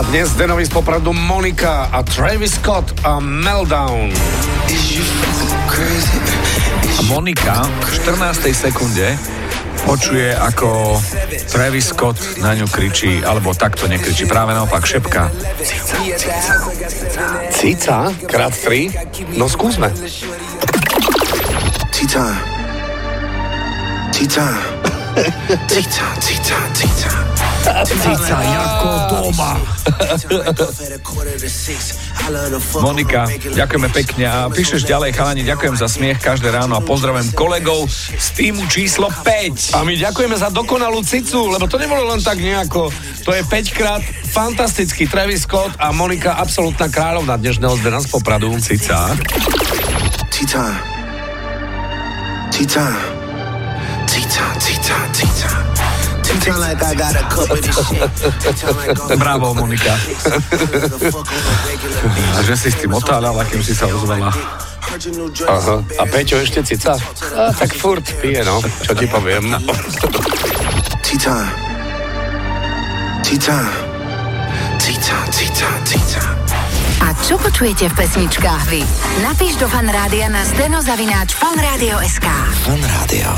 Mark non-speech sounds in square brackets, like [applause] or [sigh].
Dnes Denovi z popradu Monika a Travis Scott a Meltdown. A Monika v 14. sekunde počuje, ako Travis Scott na ňu kričí, alebo takto nekričí, práve naopak šepka. Cica? Krát 3? No skúsme. Tea time. Tea time. Tea Cica ako doma. Monika, ďakujeme pekne a píšeš ďalej, chalani, ďakujem za smiech každé ráno a pozdravujem kolegov z týmu číslo 5. A my ďakujeme za dokonalú cicu, lebo to nebolo len tak nejako. To je 5 krát fantastický Travis Scott a Monika absolútna kráľovna dnešného zdena z Popradu. Cica. Tea time. Bravo, Monika. [laughs] A že si s tým otáľala, kým si sa ozvala. Aha. A Peťo ešte cica? A, tak furt pije, no. Čo ti poviem? Tea time, tea time, tea time. A čo počujete v pesničkách vy? Napíš do fanrádia na steno zavináč fanradio.sk. Fan Rádio.